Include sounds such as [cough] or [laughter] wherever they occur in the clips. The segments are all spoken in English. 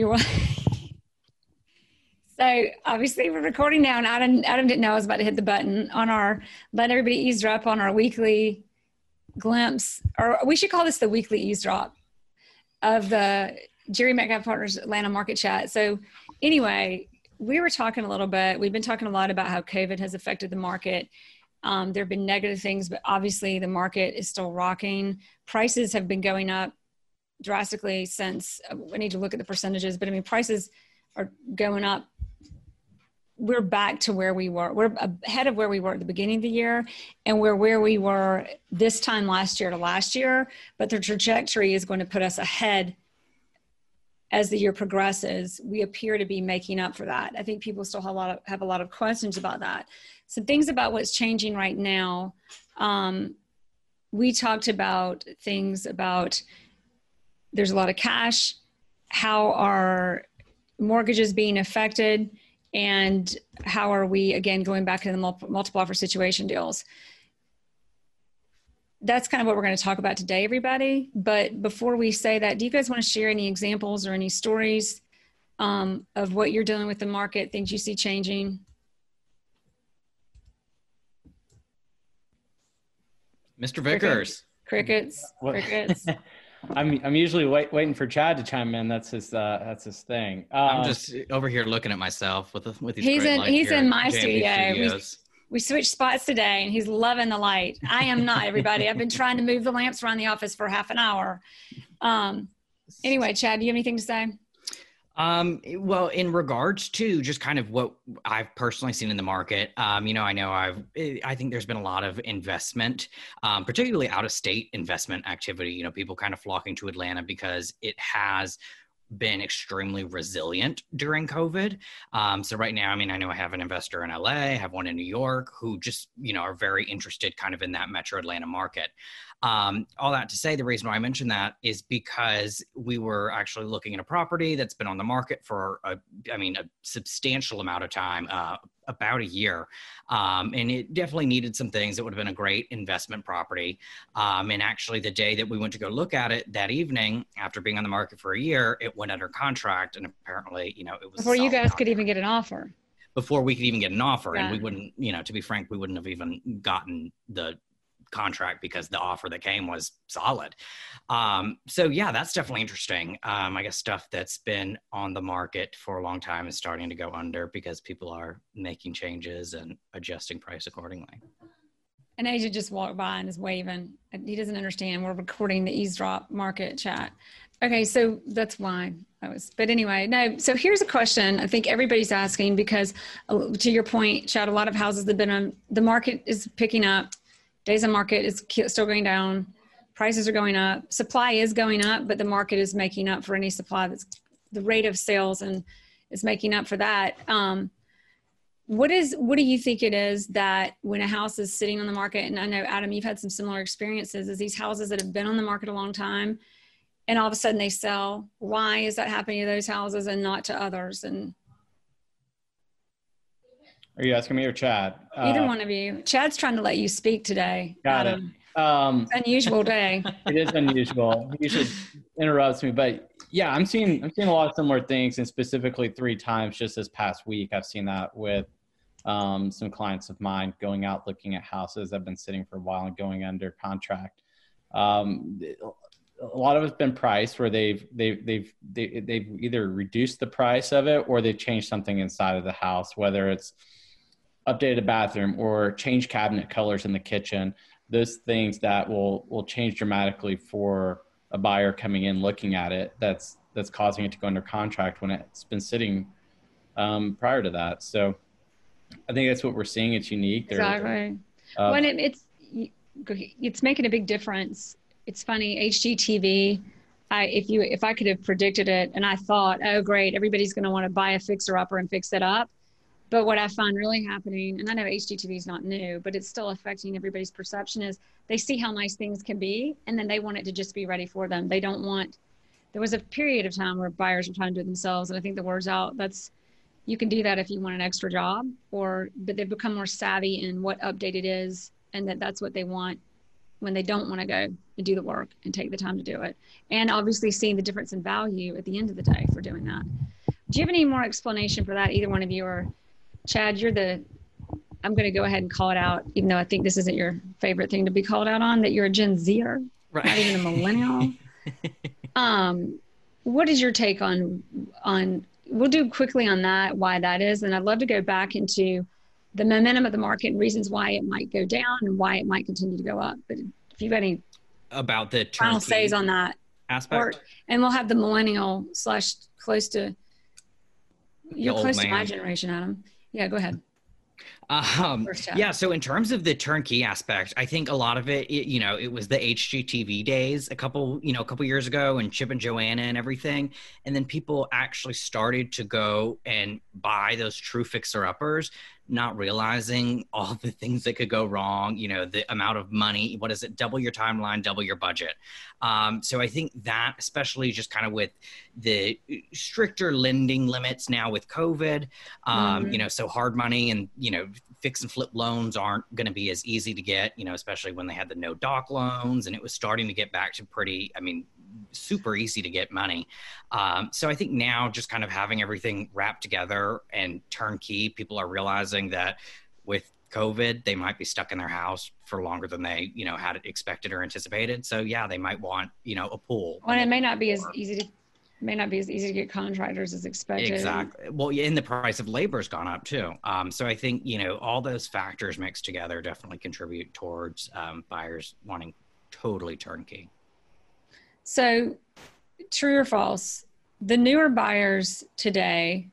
You're. [laughs] So obviously we're recording now, and Adam, Adam didn't know I was about to hit the button on our let everybody eavesdrop on our weekly glimpse, or we should call this the weekly eavesdrop of the Jerry Metcalf Partners Atlanta Market Chat. So anyway, we were talking a little bit. We've been talking a lot about how COVID has affected the market. Um, there have been negative things, but obviously the market is still rocking. Prices have been going up drastically since. Uh, need to look at the percentages, but I mean prices are going up we're back to where we were. We're ahead of where we were at the beginning of the year, and we're where we were this time last year to last year. But the trajectory is going to put us ahead as the year progresses. We appear to be making up for that. I think people still have a lot of, have a lot of questions about that. Some things about what's changing right now. Um, we talked about things about there's a lot of cash, how are mortgages being affected? And how are we again going back to the multiple offer situation deals? That's kind of what we're going to talk about today everybody. But before we say that do you guys want to share any examples or any stories um, of what you're dealing with the market things you see changing? Mr vickers. Crickets. Crickets [laughs] I'm I'm usually wait, waiting for Chad to chime in. That's his uh, that's his thing. Uh, I'm just over here looking at myself with with these. He's in he's in my studio. We, we switched spots today, and he's loving the light. I am not. Everybody, I've been trying to move the lamps around the office for half an hour. Um, anyway, Chad, do you have anything to say? Um, well, in regards to just kind of what I've personally seen in the market, um, you know, I know I've, eh, I think there's been a lot of investment, um, particularly out of state investment activity. You know, people kind of flocking to Atlanta because it has been extremely resilient during COVID. Um, so right now, I mean, I know I have an investor in LA, I have one in New York who just, you know, are very interested kind of in that metro Atlanta market. Um, all that to say, the reason why I mentioned that is because we were actually looking at a property that's been on the market for, a, I mean, a substantial amount of time, uh, about a year. Um, and it definitely needed some things. It would have been a great investment property. Um, and actually, the day that we went to go look at it that evening, after being on the market for a year, it went under contract. And apparently, you know, it was before you guys could even get an offer. Before we could even get an offer, yeah. and we wouldn't, you know, to be frank, we wouldn't have even gotten the contract because the offer that came was solid. Um, so yeah, that's definitely interesting. Um, I guess stuff that's been on the market for a long time is starting to go under because people are making changes and adjusting price accordingly. An agent just walked by and is waving. He doesn't understand. We're recording the eavesdrop market chat. Okay, so that's why I was. But anyway, no. So here's a question. I think everybody's asking because, uh, to your point, Chad, a lot of houses have been on. The market is picking up days on market is still going down. Prices are going up. Supply is going up but the market is making up for any supply that's the rate of sales and is making up for that. Um, what is what do you think it is that when a house is sitting on the market and i know adam you've had some similar experiences is these houses that have been on the market a long time and all of a sudden they sell. Why is that happening to those houses and not to others? And are you asking me or Chad? Either uh, one of you. Chad's trying to let you speak today. Got Adam. it. Um, unusual day. [laughs] it is unusual. you should interrupt me, but yeah, I'm seeing I'm seeing a lot of similar things, and specifically three times just this past week, I've seen that with um, some clients of mine going out looking at houses that have been sitting for a while and going under contract. Um, a lot of it's been priced where they've they've they've they, have they have either reduced the price of it or they've changed something inside of the house, whether it's updated a bathroom or change cabinet colors in the kitchen those things that will will change dramatically for a buyer coming in looking at it that's that's causing it to go under contract when it's been sitting um, prior to that. So i think that's what we're seeing. It's unique. Exactly. uh, when it, it's it's making a big difference. It's funny hgtv I, if you, if I could have predicted it and I thought, oh, great, everybody's going to want to buy a fixer upper and fix it up. But what I find really happening, and I know HGTV is not new, but it's still affecting everybody's perception is they see how nice things can be and then they want it to just be ready for them. They don't want, there was a period of time where buyers were trying to do it themselves. And I think the word's out. That's, you can do that if you want an extra job or, but they've become more savvy in what update it is and that that's what they want when they don't want to go and do the work and take the time to do it. And obviously seeing the difference in value at the end of the day for doing that. Do you have any more explanation for that? Either one of you or Chad, you're the, I'm going to go ahead and call it out, even though I think this isn't your favorite thing to be called out on, that you're a Gen Zer, right. not even a millennial. [laughs] um, what is your take on, on, we'll do quickly on that, why that is. And I'd love to go back into the momentum of the market and reasons why it might go down and why it might continue to go up. But if you've got any about the final says on that aspect, or, and we'll have the millennial slash close to you're close man. to my generation, Adam. Yeah, go ahead. Um, yeah. So in terms of the turnkey aspect, I think a lot of it, it, you know, it was the HGTV days a couple, you know, a couple years ago and Chip and Joanna and everything. And then people actually started to go and buy those true fixer uppers not realizing [laughs] all the things that could go wrong, you know, the amount of money, what is it, double your timeline, double your budget. Um, so I think that, especially just kind of with the stricter lending limits now with COVID, um, mm-hmm. you know, so hard money and, you know, fix and flip loans aren't going to be as easy to get, you know, especially when they had the no doc loans and it was starting to get back to pretty, I mean, super easy to get money. Um, so I think now just kind of having everything wrapped together and turnkey, people are realizing that with COVID, they might be stuck in their house for longer than they, you know, had expected or anticipated. So yeah, they might want, you know, a pool. Well, it may not be as easy to may not be as easy to get contractors as expected. Exactly. Well, yeah, and the price of labor has gone up too. Um, so I think you know all those factors mixed together definitely contribute towards um, buyers wanting totally turnkey. So, true or false? The newer buyers today,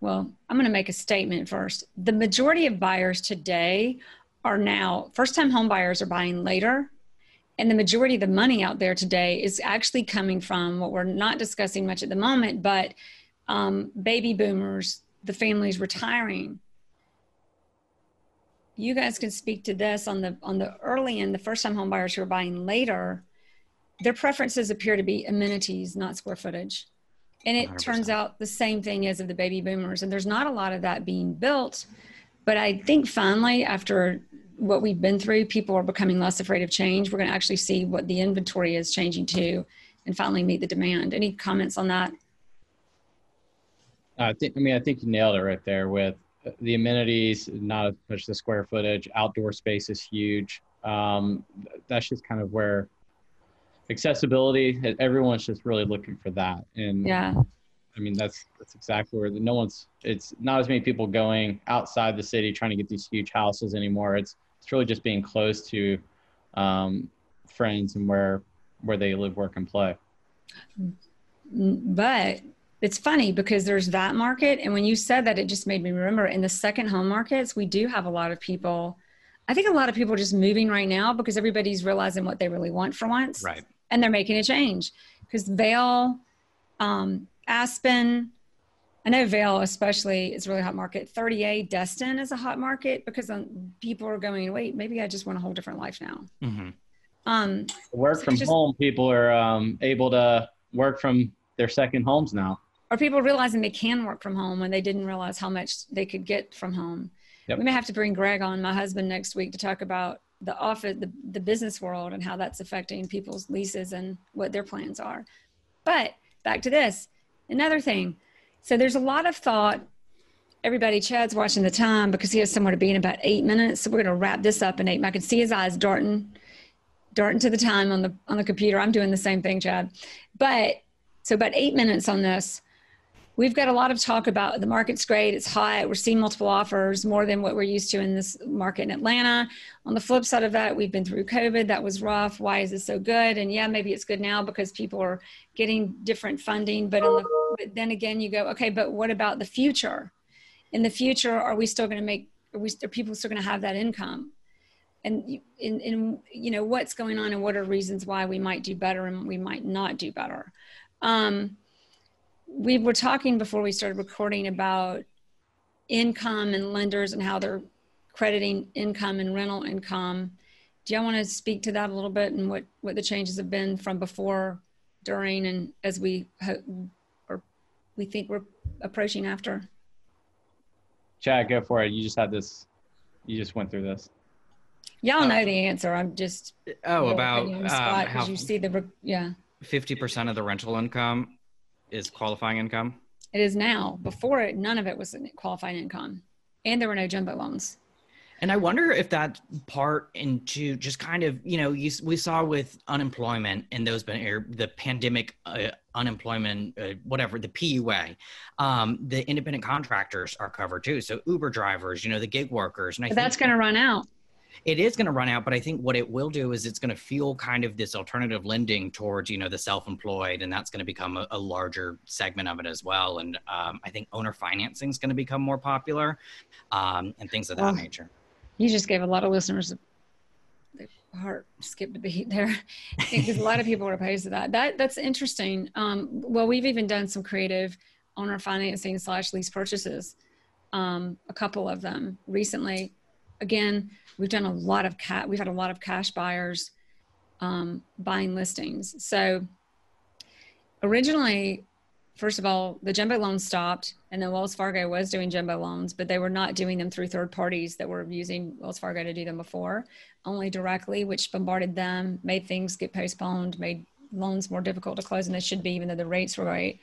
well, I'm going to make a statement first. The majority of buyers today are now first time home buyers are buying later. And the majority of the money out there today is actually coming from what we're not discussing much at the moment, but um, baby boomers, the families retiring. You guys can speak to this on the on the early end, the first time home buyers who are buying later their preferences appear to be amenities, not square footage. And it 100%. turns out the same thing as of the baby boomers. And there's not a lot of that being built. But I think finally, after what we've been through, people are becoming less afraid of change. We're going to actually see what the inventory is changing to and finally meet the demand. Any comments on that? I think, I mean, I think you nailed it right there with the amenities, not as much the square footage. Outdoor space is huge. Um, that's just kind of where accessibility everyone's just really looking for that and yeah i mean that's that's exactly where the, no one's it's not as many people going outside the city trying to get these huge houses anymore it's it's really just being close to um, friends and where where they live work and play. But it's funny because there's that market. And when you said that it just made me remember in the second home markets we do have a lot of people. I think a lot of people are just moving right now because everybody's realizing what they really want for once. Right. And they're making a change. Because Vail, um, Aspen, I know Vail especially is really hot market. 30A Destin is a hot market because um, people are going, wait, maybe I just want a whole different life now. Mm-hmm. Um, work from just, home, people are um, able to work from their second homes now. Or people realizing they can work from home when they didn't realize how much they could get from home. Yep. We may have to bring Greg on, my husband, next week to talk about the office the, the business world and how that's affecting people's leases and what their plans are but back to this another thing so there's a lot of thought. Everybody chad's watching the time because he has somewhere to be in about eight minutes. So we're going to wrap this up in eight i can see his eyes darting darting to the time on the on the computer. I'm doing the same thing chad. But so about eight minutes on this we've got a lot of talk about the market's great, it's hot, we're seeing multiple offers more than what we're used to in this market in Atlanta. On the flip side of that, we've been through COVID, that was rough. Why is this so good? And yeah, maybe it's good now because people are getting different funding, but, the, but then again, you go, okay, but what about the future? In the future, are we still going to make? Are we are people still going to have that income? and in, in you know what's going on and what are reasons why we might do better and we might not do better um, we were talking before we started recording about income and lenders and how they're crediting income and rental income do y'all want to speak to that a little bit and what what the changes have been from before during and as we hope or we think we're approaching after chad go for it you just had this you just went through this Y'all know the answer. I'm just oh about um, how you see the yeah. Fifty percent of the rental income is qualifying income. It is now. Before it, none of it was qualifying income, and there were no jumbo loans. And I wonder if that part into just kind of, you know, you, we saw with unemployment and those been the pandemic uh, unemployment, uh, whatever, the PUA, um, the independent contractors are covered too. So Uber drivers, you know, the gig workers. And I that's going to run out it is going to run out but i think what it will do is it's going to fuel kind of this alternative lending towards you know the self-employed and that's going to become a, a, larger segment of it as well. And um, i think owner financing is going to become more popular um, and things of that well, nature. you just gave a lot of listeners a heart. Skipped a beat there. [laughs] Because a lot of people are opposed to that. That that's interesting. Um, well we've even done some creative owner financing slash lease purchases um, a couple of them recently again We've done a lot of cat. We've had a lot of cash buyers um, buying listings. So originally, first of all, the jumbo loans stopped, and then Wells Fargo was doing jumbo loans, but they were not doing them through third parties that were using Wells Fargo to do them before, only directly, which bombarded them, made things get postponed, made loans more difficult to close than they should be, even though the rates were great.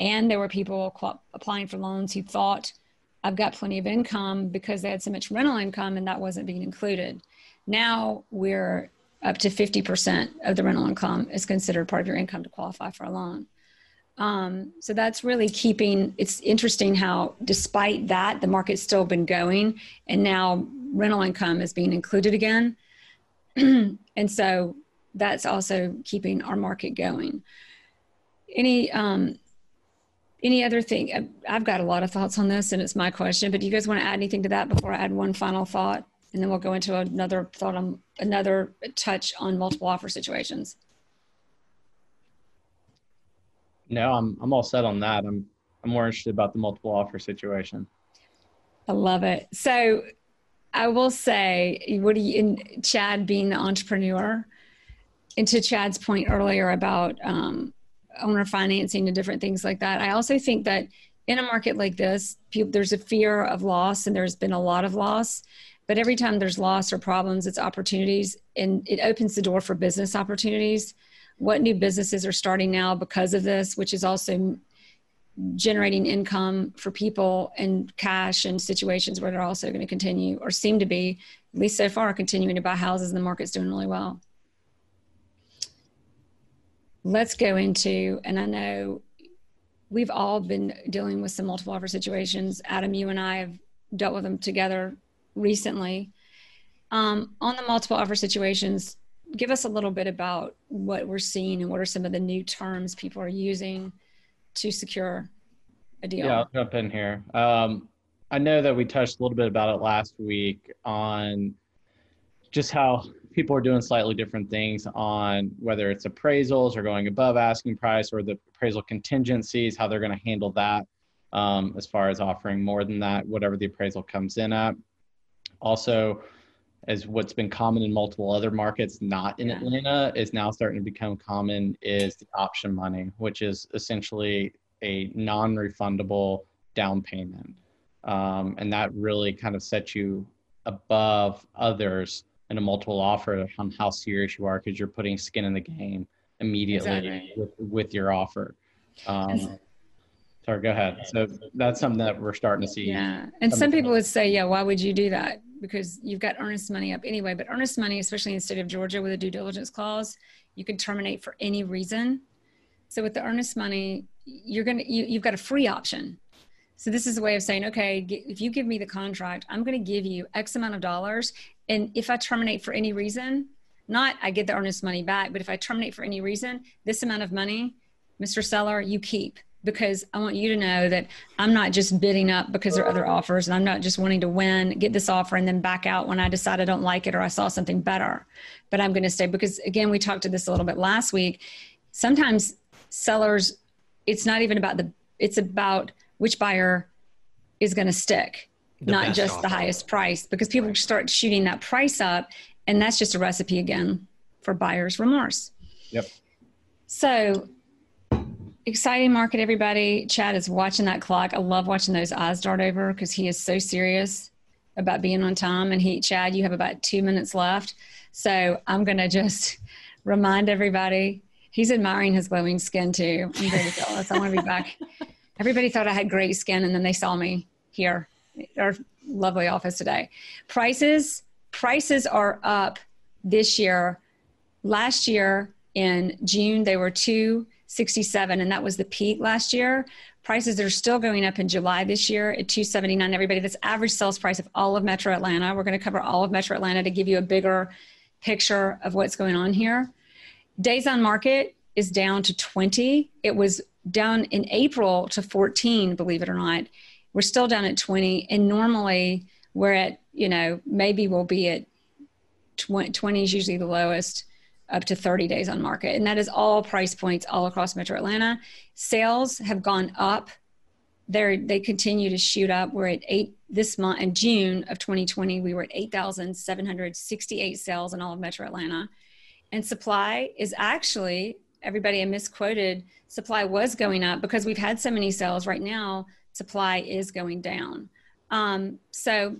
And there were people applying for loans who thought I've got plenty of income because they had so much rental income and that wasn't being included. Now we're up to 50% of the rental income is considered part of your income to qualify for a loan. Um, so that's really keeping, it's interesting how despite that, the market's still been going and now rental income is being included again. [clears throat] and so that's also keeping our market going. Any um, any other thing? I've got a lot of thoughts on this, and it's my question. But do you guys want to add anything to that before I add one final thought, and then we'll go into another thought on another touch on multiple offer situations? No, I'm I'm all set on that. I'm I'm more interested about the multiple offer situation. I love it. So I will say, what do you, in Chad being the entrepreneur, and to Chad's point earlier about um, owner financing and different things like that. I also think that in a market like this, people, there's a fear of loss, and there's been a lot of loss. But every time there's loss or problems, it's opportunities, and it opens the door for business opportunities. What new businesses are starting now because of this, which is also generating income for people and cash and situations where they're also going to continue or seem to be, at least so far, continuing to buy houses and the market's doing really well let's go into, and I know we've all been dealing with some multiple offer situations. Adam, you and I have dealt with them together recently. Um, on the multiple offer situations, give us a little bit about what we're seeing and what are some of the new terms people are using to secure a deal. Yeah, I'll jump in here. Um, I know that we touched a little bit about it last week on just how people are doing slightly different things on whether it's appraisals or going above asking price or the appraisal contingencies, how they're going to handle that um, as far as offering more than that, whatever the appraisal comes in at. Also, as what's been common in multiple other markets, not in yeah. Atlanta, is now starting to become common is the option money, which is essentially a non-refundable down payment. Um, and that really kind of sets you above others a multiple offer on how serious you are because you're putting skin in the game immediately exactly. with, with your offer. Um, sorry, go ahead. So that's something that we're starting to see. Yeah. And some people would say, yeah, why would you do that? Because you've got earnest money up anyway. But earnest money, especially in the state of Georgia with a due diligence clause, you can terminate for any reason. So with the earnest money, you're gonna you, you've got a free option. So this is a way of saying, okay, if you give me the contract, I'm going to give you X amount of dollars, and if I terminate for any reason, not I get the earnest money back, but if I terminate for any reason, this amount of money, Mr. Seller, you keep. because I want you to know that I'm not just bidding up because there are other offers and I'm not just wanting to win, get this offer and then back out when I decide I don't like it or I saw something better. But I'm going to stay because again, we talked to this a little bit last week. Sometimes sellers, it's not even about the, it's about which buyer is going to stick, not just offer. the highest price because people start shooting that price up and that's just a recipe again for buyer's remorse. Yep. So exciting market, everybody. Chad is watching that clock. I love watching those eyes dart over because he is so serious about being on time. And he, Chad, you have about two minutes left. So I'm going to just [laughs] remind everybody he's admiring his glowing skin too. I'm very jealous. I want to be back. [laughs] Everybody thought I had great skin and then they saw me here, our lovely office today. Prices, prices are up this year. Last year in June, they were 267 and that was the peak last year. Prices are still going up in july this year at 279 everybody that's average sales price of all of metro atlanta we're going to cover all of metro atlanta to give you a bigger picture of what's going on here. Days on market is down to 20 it was down in april to 14 believe it or not we're still down at 20 and normally we're at you know maybe we'll be at 20, 20 is usually the lowest up to 30 days on market. And that is all price points all across Metro Atlanta. Sales have gone up. They're, they continue to shoot up. We're at eight this month in June of 2020. We were at 8,768 sales in all of Metro Atlanta. And supply is actually, everybody I misquoted, supply was going up because we've had so many sales right now. Supply is going down. Um, so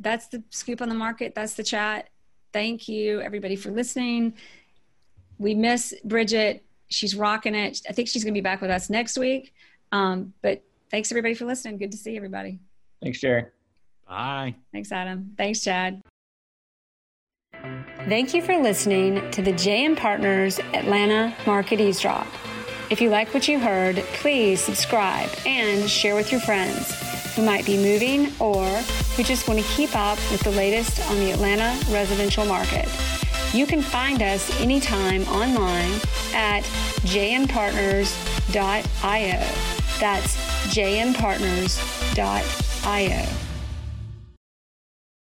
that's the scoop on the market. That's the chat. Thank you, everybody, for listening. We miss Bridget. She's rocking it. I think she's going to be back with us next week. Um, but thanks, everybody, for listening. Good to see everybody. Thanks, Jerry. Bye. Thanks, Adam. Thanks, Chad. Thank you for listening to the JM Partners Atlanta Market Eavesdrop. If you like what you heard, please subscribe and share with your friends who might be moving or who just want to keep up with the latest on the Atlanta residential market. You can find us anytime online at jmpartners.io. That's jmpartners.io.